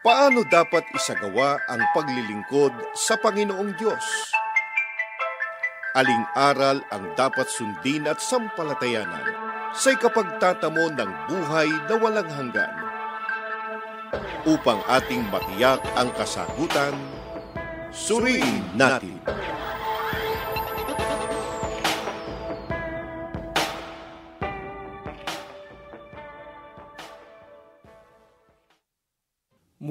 Paano dapat isagawa ang paglilingkod sa Panginoong Diyos? Aling aral ang dapat sundin at sampalatayanan sa ikapagtatamo ng buhay na walang hanggan? Upang ating matiyak ang kasagutan, suriin natin.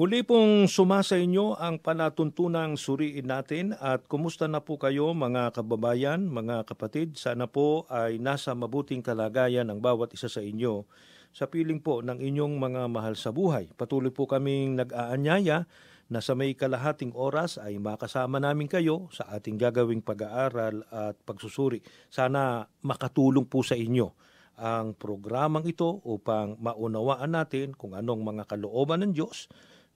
Muli pong sumasa inyo ang panatuntunang suriin natin at kumusta na po kayo mga kababayan, mga kapatid. Sana po ay nasa mabuting kalagayan ang bawat isa sa inyo sa piling po ng inyong mga mahal sa buhay. Patuloy po kaming nag-aanyaya na sa may kalahating oras ay makasama namin kayo sa ating gagawing pag-aaral at pagsusuri. Sana makatulong po sa inyo ang programang ito upang maunawaan natin kung anong mga kalooban ng Diyos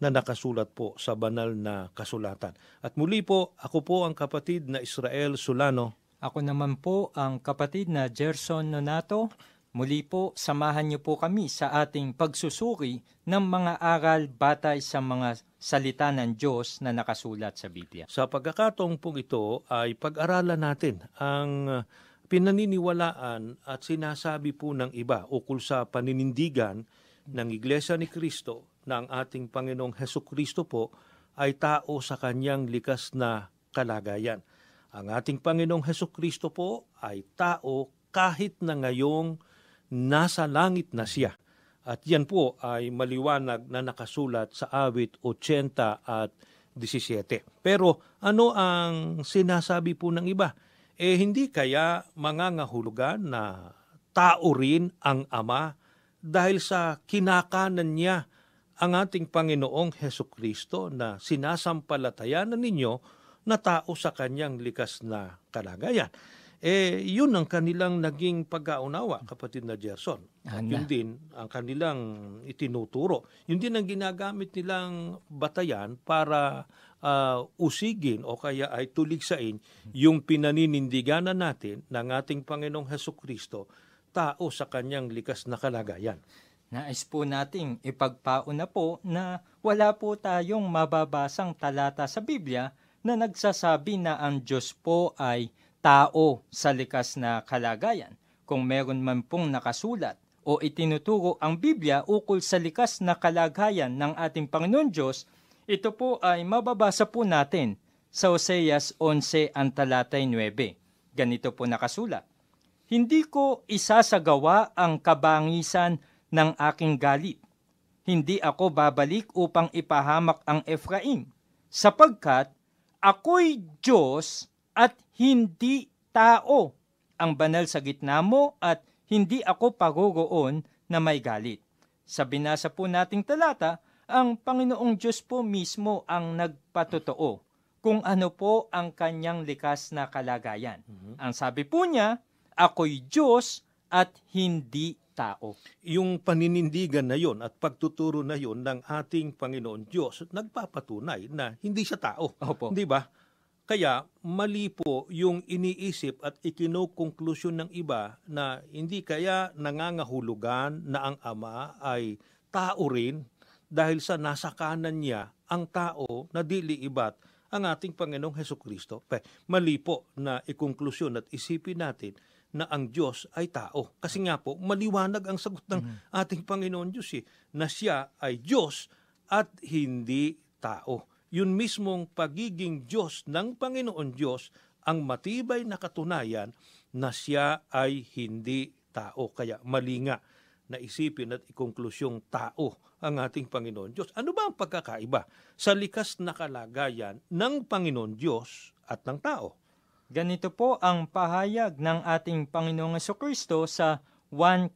na nakasulat po sa banal na kasulatan. At muli po, ako po ang kapatid na Israel Solano. Ako naman po ang kapatid na Gerson Nonato. Muli po, samahan niyo po kami sa ating pagsusuri ng mga aral batay sa mga salita ng Diyos na nakasulat sa Biblia. Sa pagkakataong pong ito ay pag-aralan natin ang pinaniniwalaan at sinasabi po ng iba ukol sa paninindigan ng Iglesia ni Kristo na ang ating Panginoong Heso Kristo po ay tao sa kanyang likas na kalagayan. Ang ating Panginoong Heso Kristo po ay tao kahit na ngayong nasa langit na siya. At yan po ay maliwanag na nakasulat sa awit 80 at 17. Pero ano ang sinasabi po ng iba? Eh hindi kaya mangangahulugan na tao rin ang Ama dahil sa kinakanan niya ang ating Panginoong Heso Kristo na sinasampalatayanan ninyo na tao sa kanyang likas na kalagayan eh yun ang kanilang naging pag-aunawa, kapatid na Gerson. At yun din ang kanilang itinuturo. Yun din ang ginagamit nilang batayan para uh, usigin o kaya ay tuligsain yung pinaninindiganan natin ng ating Panginoong Heso Kristo tao sa kanyang likas na kalagayan. Nais po nating ipagpauna po na wala po tayong mababasang talata sa Biblia na nagsasabi na ang Diyos po ay tao sa likas na kalagayan. Kung meron man pong nakasulat o itinuturo ang Biblia ukol sa likas na kalagayan ng ating Panginoon Diyos, ito po ay mababasa po natin sa Oseas 11 ang talatay 9. Ganito po nakasulat. Hindi ko isasagawa ang kabangisan ng aking galit. Hindi ako babalik upang ipahamak ang Efraim, sapagkat ako'y Diyos at hindi tao ang banal sa gitna mo at hindi ako pagugooon na may galit. Sa binasa po nating talata, ang Panginoong Diyos po mismo ang nagpatotoo kung ano po ang kanyang likas na kalagayan. Mm-hmm. Ang sabi po niya, ako'y Diyos at hindi tao. Yung paninindigan na yon at pagtuturo na yon ng ating Panginoon Diyos nagpapatunay na hindi siya tao. Opo. Di ba? Kaya mali po yung iniisip at ikinukonklusyon ng iba na hindi kaya nangangahulugan na ang ama ay tao rin dahil sa nasa kanan niya ang tao na dili ibat ang ating Panginoong Heso Kristo. Mali po na ikonklusyon at isipin natin na ang Diyos ay tao. Kasi nga po, maliwanag ang sagot ng mm-hmm. ating Panginoon Diyos eh, na siya ay Diyos at hindi tao yun mismong pagiging Diyos ng Panginoon Diyos ang matibay na katunayan na siya ay hindi tao. Kaya mali nga na isipin at ikonklusyong tao ang ating Panginoon Diyos. Ano ba ang pagkakaiba sa likas na kalagayan ng Panginoon Diyos at ng tao? Ganito po ang pahayag ng ating Panginoong Kristo sa 1.4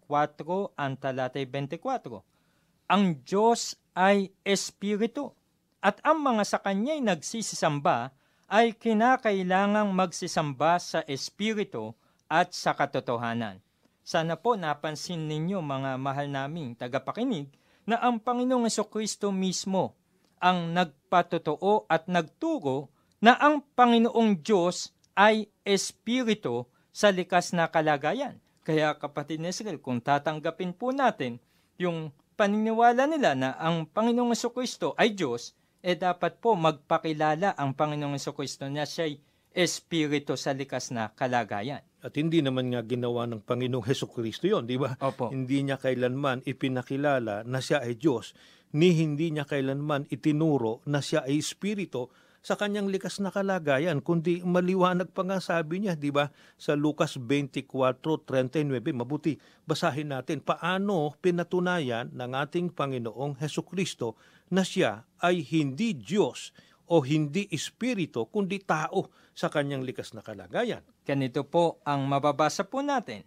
ang talatay 24. Ang Diyos ay Espiritu at ang mga sa kanya'y nagsisisamba ay kinakailangang magsisamba sa Espiritu at sa katotohanan. Sana po napansin ninyo mga mahal naming tagapakinig na ang Panginoong Kristo mismo ang nagpatotoo at nagturo na ang Panginoong Diyos ay Espiritu sa likas na kalagayan. Kaya kapatid na Israel, kung tatanggapin po natin yung paniniwala nila na ang Panginoong Kristo ay Diyos, eh dapat po magpakilala ang Panginoong Kristo na siya'y Espiritu sa likas na kalagayan. At hindi naman nga ginawa ng Panginoong Heso Kristo yon, di ba? Opo. Hindi niya kailanman ipinakilala na siya ay Diyos, ni hindi niya kailanman itinuro na siya ay Espiritu sa kanyang likas na kalagayan, kundi maliwanag pa nga sabi niya, di ba, sa Lucas 24:39. Mabuti, basahin natin paano pinatunayan ng ating Panginoong Heso Kristo na siya ay hindi Diyos o hindi Espiritu, kundi tao sa kanyang likas na kalagayan. Ganito po ang mababasa po natin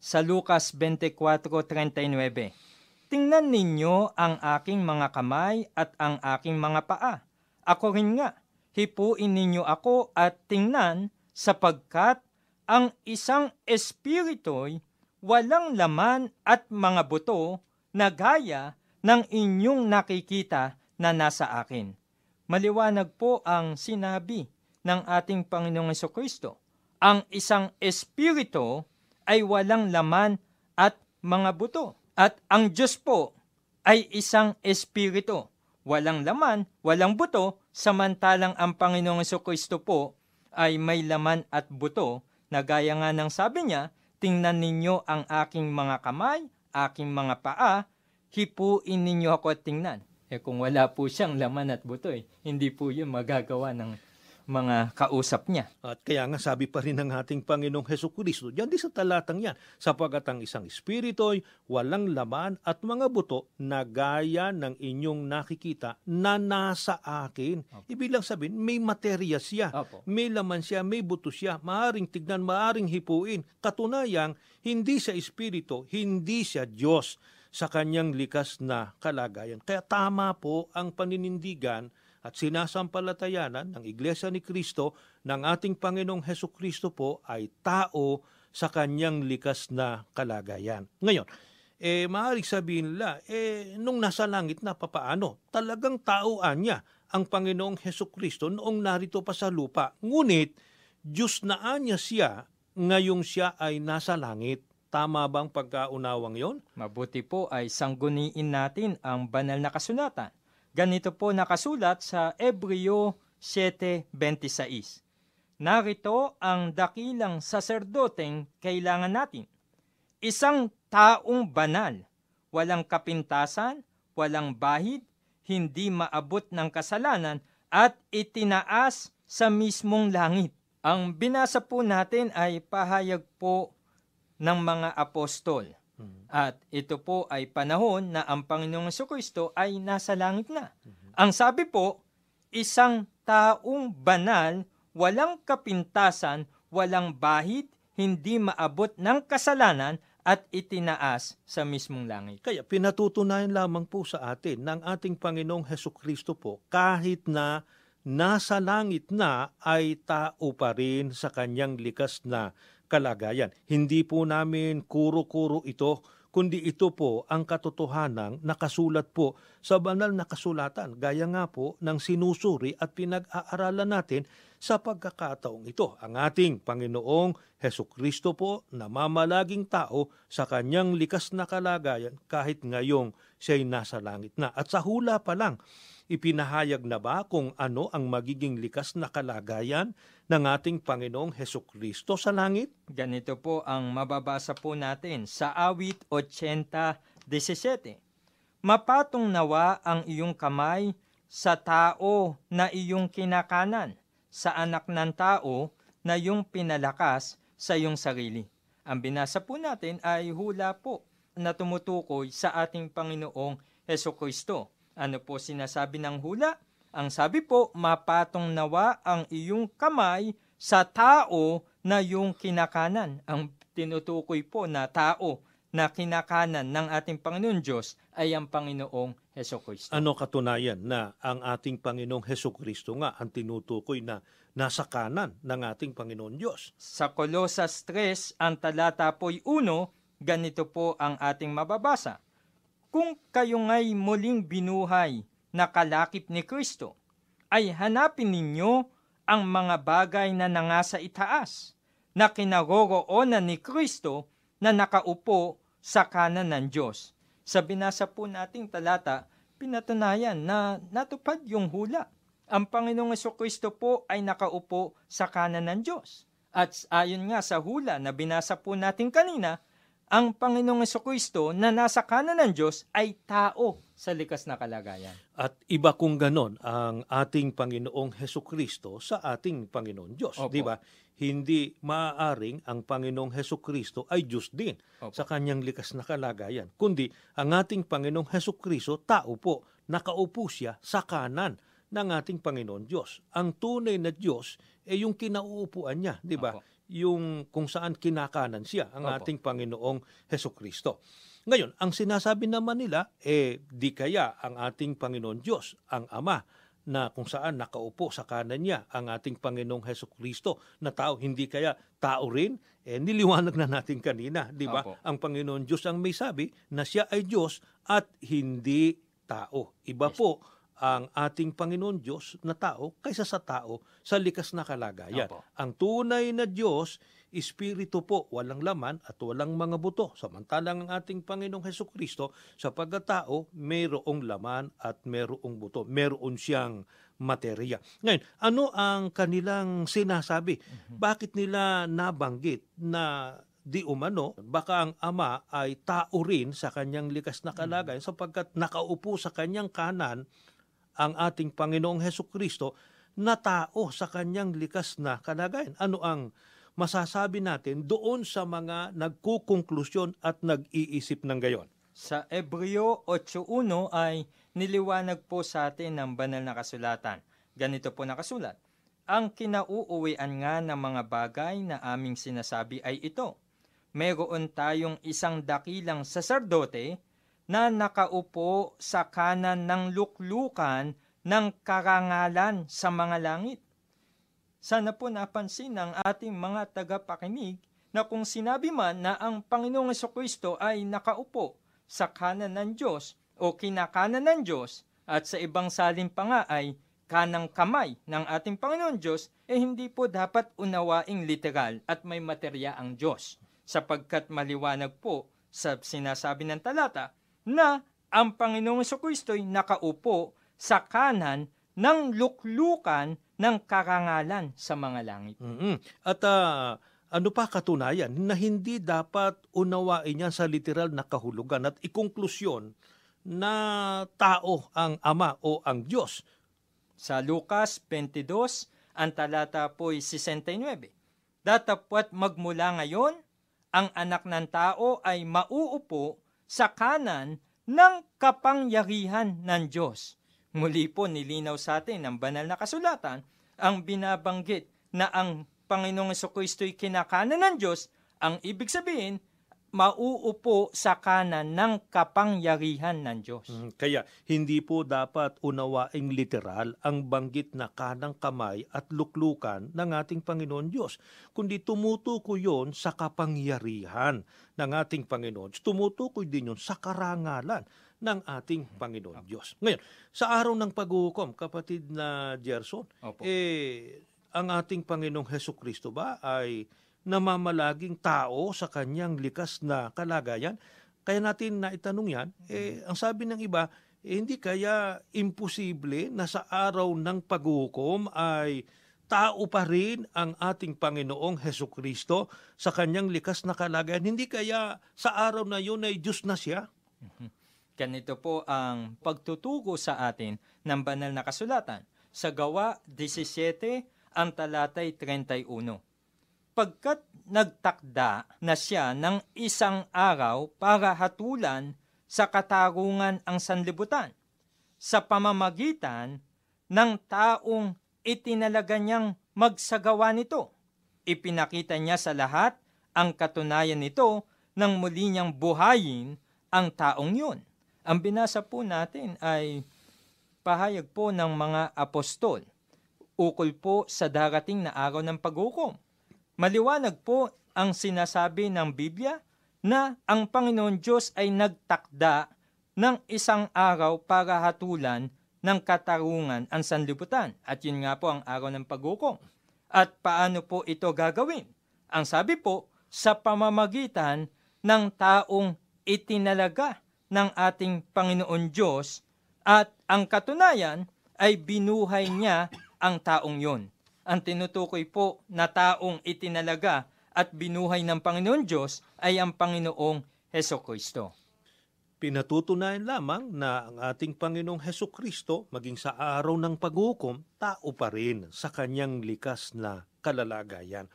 sa Lucas 24:39. Tingnan ninyo ang aking mga kamay at ang aking mga paa. Ako rin nga, hipuin ninyo ako at tingnan sapagkat ang isang espirito'y walang laman at mga buto na gaya ng inyong nakikita na nasa akin. Maliwanag po ang sinabi ng ating Panginoong Kristo. Ang isang espiritu ay walang laman at mga buto. At ang Diyos po ay isang espiritu. Walang laman, walang buto, samantalang ang Panginoong Kristo po ay may laman at buto na gaya nga ng sabi niya, tingnan ninyo ang aking mga kamay, aking mga paa, hipuin ninyo ako at tingnan. Eh kung wala po siyang laman at buto, eh, hindi po yun magagawa ng mga kausap niya. At kaya nga sabi pa rin ng ating Panginoong Heso Kristo, diyan di sa talatang yan, sapagat ang isang espirito'y walang laman at mga buto na gaya ng inyong nakikita na nasa akin. Ibig lang sabihin, may materya siya, Opo. may laman siya, may buto siya, maaring tignan, maaring hipuin. Katunayang, hindi siya espiritu, hindi siya Diyos sa kanyang likas na kalagayan. Kaya tama po ang paninindigan at sinasampalatayanan ng Iglesia ni Kristo ng ating Panginoong Heso Kristo po ay tao sa kanyang likas na kalagayan. Ngayon, eh maaaring sabihin nila, eh nung nasa langit na papaano? Talagang taoan niya ang Panginoong Heso Kristo noong narito pa sa lupa. Ngunit, Diyos na niya siya ngayong siya ay nasa langit. Tama bang pagkaunawang yon? Mabuti po ay sangguniin natin ang banal na kasulatan. Ganito po nakasulat sa Ebreo 7.26. Narito ang dakilang saserdoteng kailangan natin. Isang taong banal, walang kapintasan, walang bahid, hindi maabot ng kasalanan at itinaas sa mismong langit. Ang binasa po natin ay pahayag po ng mga apostol. At ito po ay panahon na ang Panginoong Kristo ay nasa langit na. Ang sabi po, isang taong banal, walang kapintasan, walang bahid, hindi maabot ng kasalanan at itinaas sa mismong langit. Kaya pinatutunayan lamang po sa atin ng ating Panginoong Heso Kristo po kahit na nasa langit na ay tao pa rin sa kanyang likas na kalagayan. Hindi po namin kuro-kuro ito, kundi ito po ang katotohanang nakasulat po sa banal na kasulatan, gaya nga po ng sinusuri at pinag-aaralan natin sa pagkakataong ito. Ang ating Panginoong Heso Kristo po na mamalaging tao sa kanyang likas na kalagayan kahit ngayong siya'y nasa langit na. At sa hula pa lang, ipinahayag na ba kung ano ang magiging likas na kalagayan ng ating Panginoong Heso Kristo sa langit? Ganito po ang mababasa po natin sa awit 80.17. Mapatong nawa ang iyong kamay sa tao na iyong kinakanan, sa anak ng tao na iyong pinalakas sa iyong sarili. Ang binasa po natin ay hula po na tumutukoy sa ating Panginoong Heso Kristo. Ano po sinasabi ng hula? Ang sabi po, mapatong nawa ang iyong kamay sa tao na iyong kinakanan. Ang tinutukoy po na tao na kinakanan ng ating Panginoon Diyos ay ang Panginoong Heso Kristo. Ano katunayan na ang ating Panginoong Heso Kristo nga ang tinutukoy na nasa kanan ng ating Panginoon Diyos? Sa Kolosas 3, ang talata po'y 1, ganito po ang ating mababasa. Kung kayo nga'y muling binuhay na kalakip ni Kristo, ay hanapin ninyo ang mga bagay na nangasa itaas, na kinaroroonan ni Kristo na nakaupo sa kanan ng Diyos. Sa binasa po nating talata, pinatunayan na natupad yung hula. Ang Panginoong Kristo po ay nakaupo sa kanan ng Diyos. At ayon nga sa hula na binasa po natin kanina, ang Panginoong Kristo na nasa kanan ng Diyos ay tao sa likas na kalagayan. At iba kung ganon ang ating Panginoong Heso Kristo sa ating Panginoon Diyos. Opo. Di ba? Hindi maaaring ang Panginoong Heso Kristo ay Diyos din Opo. sa kanyang likas na kalagayan. Kundi ang ating Panginoong Heso Kristo, tao po, nakaupo siya sa kanan ng ating Panginoon Diyos. Ang tunay na Diyos ay yung kinauupuan niya, di ba? Opo. Yung kung saan kinakanan siya, ang Opo. ating Panginoong Heso Kristo. Ngayon, ang sinasabi naman nila, eh, di kaya ang ating Panginoon Diyos, ang Ama, na kung saan nakaupo sa kanan niya ang ating Panginoong Heso Kristo na tao, hindi kaya tao rin? Eh, niliwanag na natin kanina, di ba? Opo. Ang Panginoon Diyos ang may sabi na siya ay Diyos at hindi tao. Iba Yes. po ang ating Panginoon Diyos na tao kaysa sa tao sa likas na kalagayan. Opo. Ang tunay na Diyos, Espiritu po, walang laman at walang mga buto. Samantalang ang ating Panginoong Heso Kristo, sa pagkatao, mayroong laman at mayroong buto. Mayroon siyang materya. Ngayon, ano ang kanilang sinasabi? Bakit nila nabanggit na di umano, baka ang ama ay tao rin sa kanyang likas na kalagayan sapagkat nakaupo sa kanyang kanan ang ating Panginoong Heso Kristo na tao sa kanyang likas na kalagayan. Ano ang masasabi natin doon sa mga nagkukonklusyon at nag-iisip ng gayon? Sa Ebreo 8.1 ay niliwanag po sa atin ng banal na kasulatan. Ganito po nakasulat. Ang kinauuwian nga ng mga bagay na aming sinasabi ay ito. Mayroon tayong isang dakilang saserdote na nakaupo sa kanan ng luklukan ng karangalan sa mga langit. Sana po napansin ng ating mga tagapakinig na kung sinabi man na ang Panginoong Kristo ay nakaupo sa kanan ng Diyos o kinakanan ng Diyos at sa ibang salin pa nga ay kanang kamay ng ating Panginoon Diyos, eh hindi po dapat unawaing literal at may materya ang Diyos sapagkat maliwanag po sa sinasabi ng talata na ang Panginoong Kristo ay nakaupo sa kanan ng luklukan ng karangalan sa mga langit. mm At ah, ano pa katunayan na hindi dapat unawain yan sa literal na kahulugan at ikonklusyon na tao ang ama o ang Diyos. Sa Lucas 22, ang talata po'y 69. Datapwat magmula ngayon, ang anak ng tao ay mauupo sa kanan ng kapangyarihan ng Diyos. Muli po nilinaw sa atin ng banal na kasulatan ang binabanggit na ang Panginoong Kristo'y kinakanan ng Diyos, ang ibig sabihin, mauupo sa kanan ng kapangyarihan ng Diyos. Mm, Kaya hindi po dapat unawaing literal ang banggit na kanang kamay at luklukan ng ating Panginoon Diyos, kundi tumutukoy yon sa kapangyarihan ng ating Panginoon. Tumutukoy din yon sa karangalan ng ating Panginoon Diyos. Ngayon, sa araw ng paghuhukom, kapatid na Gerson, Opo. eh, ang ating Panginoong Heso Kristo ba ay namamalaging tao sa kanyang likas na kalagayan? Kaya natin na itanong yan, eh, ang sabi ng iba, eh, hindi kaya imposible na sa araw ng paghuhukom ay tao pa rin ang ating Panginoong Heso Kristo sa kanyang likas na kalagayan. Hindi kaya sa araw na yun ay Diyos na siya? Ganito po ang pagtutugo sa atin ng banal na kasulatan. Sa gawa 17, ang talatay 31. Pagkat nagtakda na siya ng isang araw para hatulan sa katarungan ang sanlibutan, sa pamamagitan ng taong itinalaga niyang magsagawa nito. Ipinakita niya sa lahat ang katunayan nito nang muli niyang buhayin ang taong yun. Ang binasa po natin ay pahayag po ng mga apostol ukol po sa darating na araw ng paghukom. Maliwanag po ang sinasabi ng Biblia na ang Panginoon Diyos ay nagtakda ng isang araw para hatulan ng katarungan ang sanlibutan. At yun nga po ang araw ng paghukom. At paano po ito gagawin? Ang sabi po, sa pamamagitan ng taong itinalaga ng ating Panginoon Diyos at ang katunayan ay binuhay niya ang taong yon. Ang tinutukoy po na taong itinalaga at binuhay ng Panginoon Diyos ay ang Panginoong Heso Kristo. Pinatutunayan lamang na ang ating Panginoong Heso Kristo, maging sa araw ng paghukom, tao pa rin sa kanyang likas na kalalagayan.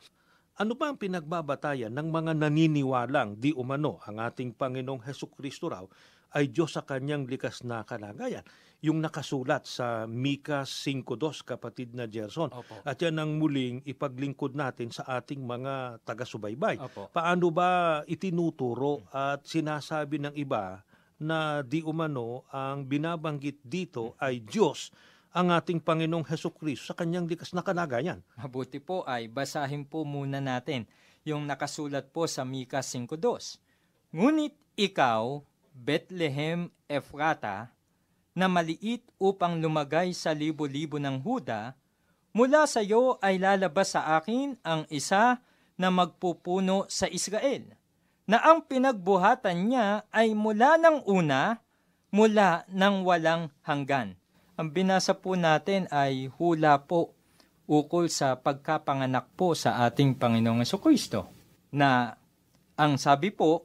Ano ba ang pinagbabatayan ng mga naniniwalang di umano ang ating Panginoong Heso Kristo raw ay Diyos sa kanyang likas na kalagayan? Yung nakasulat sa Mika 5.2, kapatid na Gerson. Opo. At yan ang muling ipaglingkod natin sa ating mga taga-subaybay. Opo. Paano ba itinuturo at sinasabi ng iba na di umano ang binabanggit dito ay Diyos ang ating Panginoong Heso Kristo sa kanyang likas na kalagayan? Mabuti po ay basahin po muna natin yung nakasulat po sa Mika 5.2. Ngunit ikaw, Bethlehem Ephrata, na maliit upang lumagay sa libo-libo ng Huda, mula sa iyo ay lalabas sa akin ang isa na magpupuno sa Israel, na ang pinagbuhatan niya ay mula ng una, mula ng walang hanggan. Ang binasa po natin ay hula po ukol sa pagkapanganak po sa ating Panginoong Kristo na ang sabi po,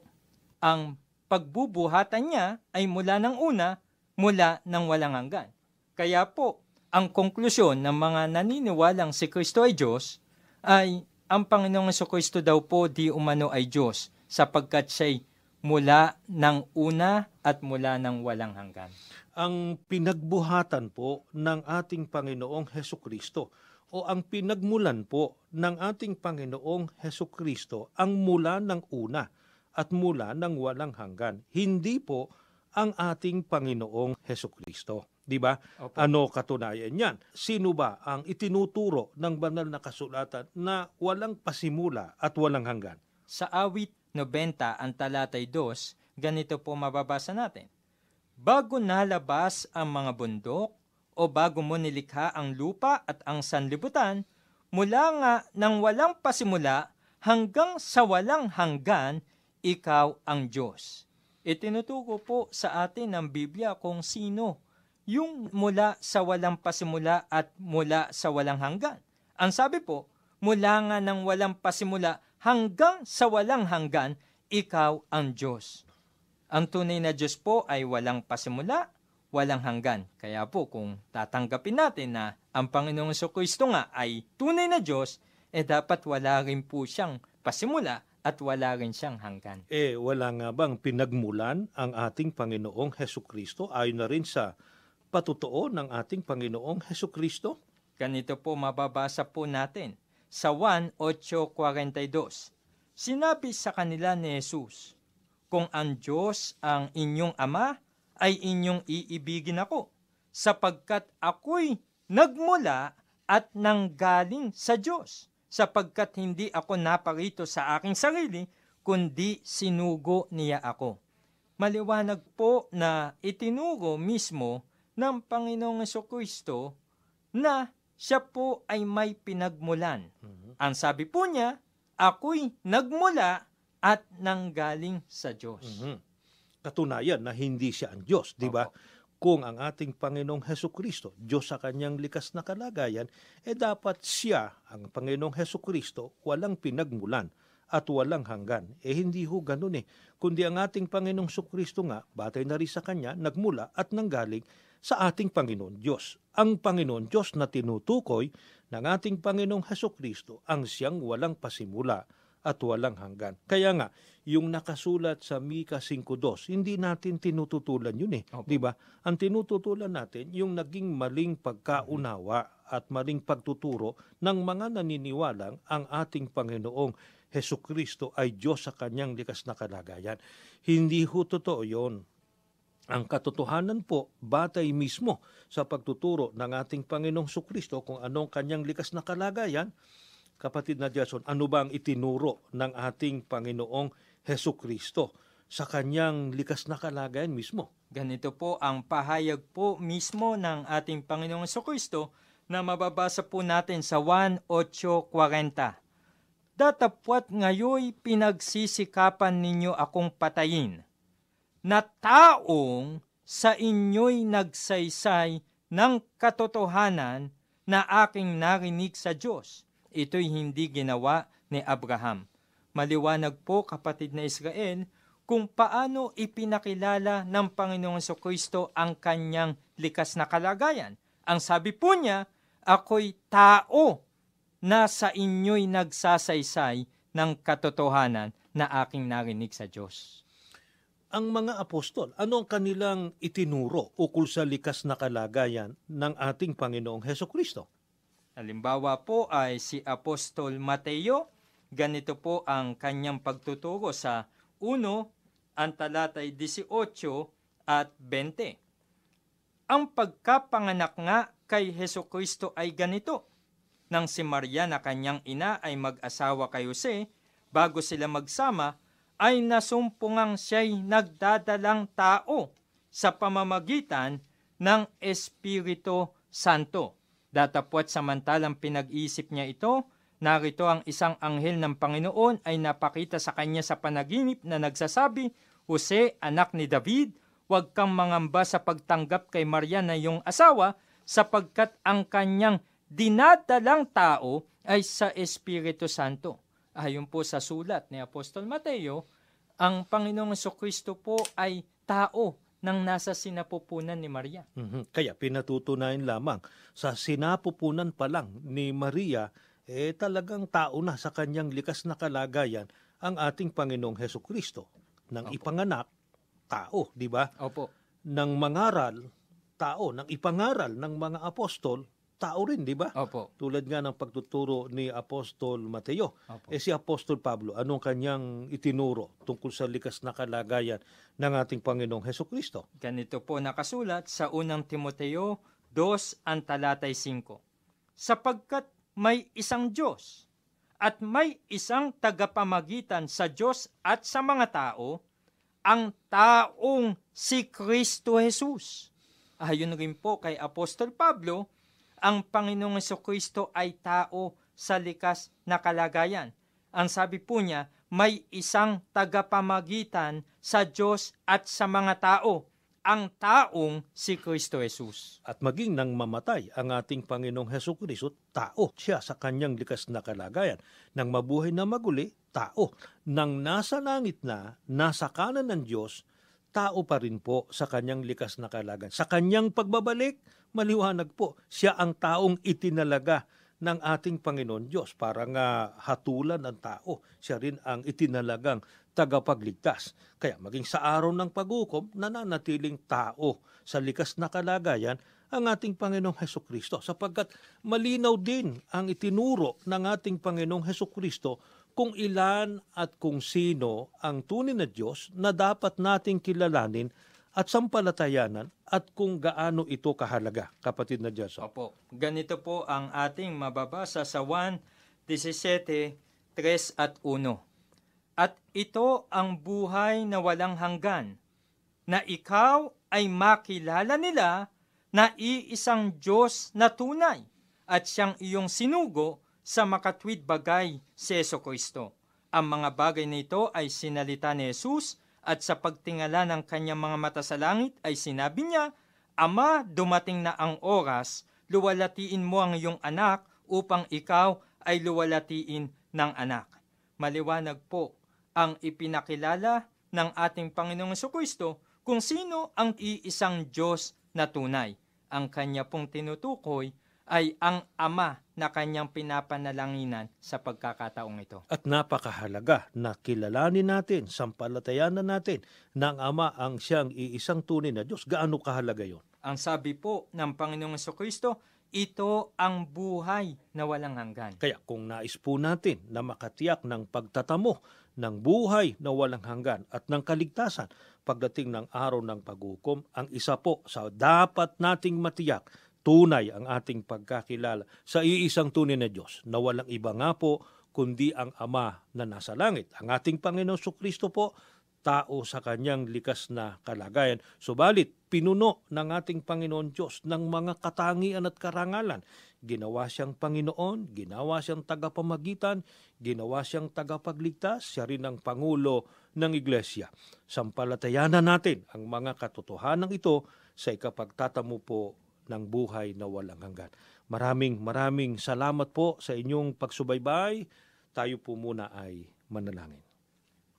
ang pagbubuhatan niya ay mula ng una, mula ng walang hanggan. Kaya po, ang konklusyon ng mga naniniwalang si Kristo ay Diyos ay ang Panginoong Kristo daw po di umano ay Diyos sapagkat siya'y mula ng una at mula ng walang hanggan. Ang pinagbuhatan po ng ating Panginoong Heso Kristo o ang pinagmulan po ng ating Panginoong Heso Kristo ang mula ng una at mula ng walang hanggan. Hindi po ang ating Panginoong Heso Kristo. Di ba? Ano katunayan yan? Sino ba ang itinuturo ng banal na kasulatan na walang pasimula at walang hanggan? Sa awit 90 ang talatay 2, ganito po mababasa natin. Bago nalabas ang mga bundok o bago mo nilikha ang lupa at ang sanlibutan, mula nga ng walang pasimula hanggang sa walang hanggan, ikaw ang Diyos. Itinutuko po sa atin ng Biblia kung sino yung mula sa walang pasimula at mula sa walang hanggan. Ang sabi po, mula nga ng walang pasimula hanggang sa walang hanggan, ikaw ang Diyos. Ang tunay na Diyos po ay walang pasimula, walang hanggan. Kaya po kung tatanggapin natin na ang Panginoong Kristo nga ay tunay na Diyos, eh dapat wala rin po siyang pasimula at wala rin siyang hanggan. Eh, wala nga bang pinagmulan ang ating Panginoong Heso Kristo ayon na rin sa patutuo ng ating Panginoong Heso Kristo? Ganito po mababasa po natin sa 1.8.42. Sinabi sa kanila ni Jesus, Kung ang Diyos ang inyong Ama, ay inyong iibigin ako, sapagkat ako'y nagmula at nanggaling sa Diyos, sapagkat hindi ako naparito sa aking sarili, kundi sinugo niya ako. Maliwanag po na itinuro mismo ng Panginoong Kristo na siya po ay may pinagmulan. Ang sabi po niya, ako'y nagmula at nanggaling sa Diyos. Mhm. Katunayan na hindi siya ang Diyos, di ba? Kung ang ating Panginoong Heso Kristo, Diyos sa kanyang likas na kalagayan, eh dapat siya, ang Panginoong Heso Kristo, walang pinagmulan at walang hanggan. Eh hindi ho ganun eh. Kundi ang ating Panginoong Kristo nga, batay na rin sa kanya, nagmula at nanggaling sa ating Panginoon Diyos. Ang Panginoon Diyos na tinutukoy ng ating Panginoong Heso Kristo ang siyang walang pasimula at walang hanggan. Kaya nga, yung nakasulat sa Mika 5.2, hindi natin tinututulan yun eh. Opo. Di ba? Ang tinututulan natin, yung naging maling pagkaunawa at maling pagtuturo ng mga naniniwalang ang ating Panginoong Heso Kristo ay Diyos sa kanyang likas na kalagayan. Hindi ho totoo yun. Ang katotohanan po, batay mismo sa pagtuturo ng ating Panginoong Kristo kung anong kanyang likas na kalagayan, kapatid na Jason, ano ba ang itinuro ng ating Panginoong Heso Kristo sa kanyang likas na kalagayan mismo? Ganito po ang pahayag po mismo ng ating Panginoong Kristo na mababasa po natin sa 1.8.40. Datapwat ngayoy pinagsisikapan ninyo akong patayin. na taong sa inyo'y nagsaysay ng katotohanan na aking narinig sa Diyos. Ito'y hindi ginawa ni Abraham. Maliwanag po kapatid na Israel kung paano ipinakilala ng Panginoong Kristo ang kanyang likas na kalagayan. Ang sabi po niya, ako'y tao na sa inyo'y nagsasaysay ng katotohanan na aking narinig sa Diyos. Ang mga apostol, ano ang kanilang itinuro ukol sa likas na kalagayan ng ating Panginoong Heso Kristo? Halimbawa po ay si Apostol Mateo, ganito po ang kanyang pagtuturo sa 1, ang talatay 18 at 20. Ang pagkapanganak nga kay Heso Kristo ay ganito. Nang si Maria na kanyang ina ay mag-asawa kay Jose, bago sila magsama, ay nasumpungang siya'y nagdadalang tao sa pamamagitan ng Espiritu Santo. Datapwat samantalang pinag-isip niya ito, narito ang isang anghel ng Panginoon ay napakita sa kanya sa panaginip na nagsasabi, Jose, anak ni David, huwag kang mangamba sa pagtanggap kay Maria na iyong asawa, sapagkat ang kanyang dinadalang tao ay sa Espiritu Santo. Ayon po sa sulat ni Apostol Mateo, ang Panginoong Kristo po ay tao nang nasa sinapupunan ni Maria. Mhm. Kaya pinatutunayan lamang sa sinapupunan pa lang ni Maria, eh talagang tao na sa kanyang likas na kalagayan ang ating Panginoong Heso Kristo. Nang Opo. ipanganak, tao, di ba? Opo. Nang mangaral, tao. Nang ipangaral ng mga apostol, tao rin, di ba? Opo. Tulad nga ng pagtuturo ni Apostol Mateo. Opo. Eh si Apostol Pablo, anong kanyang itinuro tungkol sa likas na kalagayan ng ating Panginoong Heso Kristo? Ganito po nakasulat sa unang Timoteo 2 ang talatay 5. Sapagkat may isang Diyos at may isang tagapamagitan sa Diyos at sa mga tao, ang taong si Kristo Jesus. Ayon rin po kay Apostol Pablo, ang Panginoong Kristo ay tao sa likas na kalagayan. Ang sabi po niya, may isang tagapamagitan sa Diyos at sa mga tao, ang taong si Kristo Jesus. At maging nang mamatay ang ating Panginoong Heso Kristo, tao siya sa kanyang likas na kalagayan. Nang mabuhay na maguli, tao. Nang nasa langit na, nasa kanan ng Diyos, tao pa rin po sa kanyang likas na kalagayan. Sa kanyang pagbabalik, maliwanag po, siya ang taong itinalaga ng ating Panginoon Diyos para nga hatulan ng tao. Siya rin ang itinalagang tagapagligtas. Kaya maging sa araw ng paghukom, nananatiling tao sa likas na kalagayan ang ating Panginoong Heso Kristo sapagkat malinaw din ang itinuro ng ating Panginoong Heso Kristo kung ilan at kung sino ang tunay na Diyos na dapat nating kilalanin at sampalatayanan at kung gaano ito kahalaga, kapatid na Diyos. Opo. Ganito po ang ating mababasa sa 1, 17, 3 at 1. At ito ang buhay na walang hanggan, na ikaw ay makilala nila na iisang Diyos na tunay at siyang iyong sinugo sa makatwid bagay si Yeso Kristo. Ang mga bagay na ito ay sinalita ni Jesus at sa pagtingala ng kanyang mga mata sa langit ay sinabi niya, Ama, dumating na ang oras, luwalatiin mo ang iyong anak upang ikaw ay luwalatiin ng anak. Maliwanag po ang ipinakilala ng ating Panginoong Kristo kung sino ang iisang Diyos na tunay. Ang kanya pong tinutukoy ay ang Ama na kanyang pinapanalanginan sa pagkakataong ito. At napakahalaga na kilalanin natin, sampalatayanan natin na ang Ama ang siyang iisang tunay na Diyos. Gaano kahalaga yon? Ang sabi po ng Panginoong Kristo, ito ang buhay na walang hanggan. Kaya kung nais po natin na makatiyak ng pagtatamo ng buhay na walang hanggan at ng kaligtasan pagdating ng araw ng paghukom, ang isa po sa dapat nating matiyak, tunay ang ating pagkakilala sa iisang tunay na Diyos na walang iba nga po kundi ang Ama na nasa langit. Ang ating Panginoon Kristo po, tao sa kanyang likas na kalagayan. Subalit, pinuno ng ating Panginoon Diyos ng mga katangian at karangalan. Ginawa siyang Panginoon, ginawa siyang tagapamagitan, ginawa siyang tagapagligtas, siya rin ang Pangulo ng Iglesia. Sampalatayanan natin ang mga katotohanan ito sa ikapagtatamo po ng buhay na walang hanggan. Maraming maraming salamat po sa inyong pagsubaybay. Tayo po muna ay manalangin.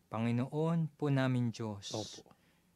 Panginoon po namin Diyos. Opo.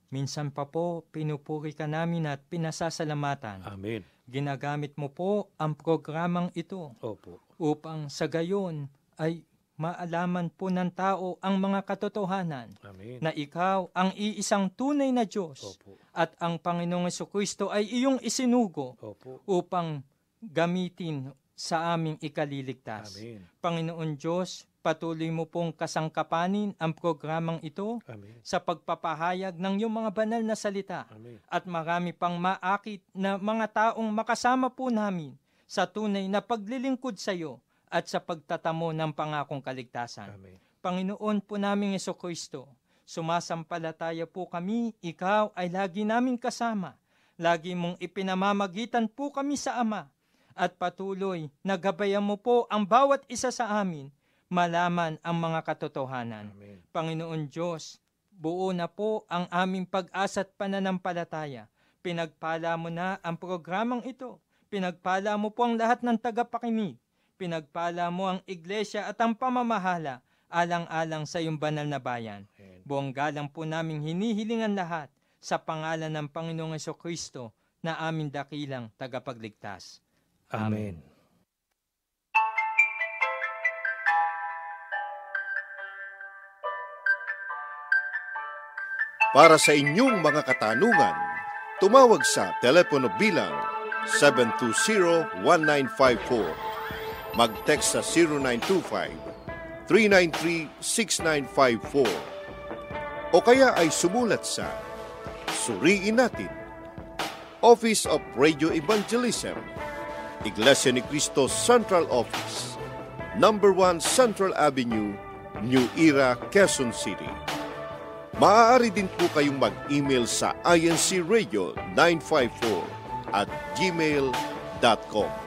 Minsan pa po, pinupuri ka namin at pinasasalamatan. Amen. Ginagamit mo po ang programang ito Opo. upang sa gayon ay maalaman po ng tao ang mga katotohanan Amen. na ikaw ang iisang tunay na Diyos Opo. at ang Panginoong Kristo ay iyong isinugo Opo. upang gamitin sa aming ikaliligtas. Amen. Panginoon Diyos, patuloy mo pong kasangkapanin ang programang ito Amen. sa pagpapahayag ng iyong mga banal na salita Amen. at marami pang maakit na mga taong makasama po namin sa tunay na paglilingkod sa iyo at sa pagtatamo ng pangakong kaligtasan. Amen. Panginoon po naming Yeso Kristo, sumasampalataya po kami, ikaw ay lagi naming kasama. Lagi mong ipinamamagitan po kami sa Ama at patuloy na gabayan mo po ang bawat isa sa amin malaman ang mga katotohanan. Amen. Panginoon Diyos, buo na po ang aming pag-asa at pananampalataya. Pinagpala mo na ang programang ito. Pinagpala mo po ang lahat ng tagapakinig. Pinagpala mo ang iglesia at ang pamamahala alang-alang sa iyong banal na bayan. Amen. Buong galang po naming hinihilingan lahat sa pangalan ng Panginoong Yeso Kristo na aming dakilang tagapagligtas. Amen. Para sa inyong mga katanungan, tumawag sa telepono bilang 720-1954. Mag-text sa 0925-393-6954. O kaya ay sumulat sa Suriin Natin, Office of Radio Evangelism, Iglesia ni Cristo Central Office, Number 1 Central Avenue, New Era, Quezon City. Maaari din po kayong mag-email sa incradio954 at gmail.com.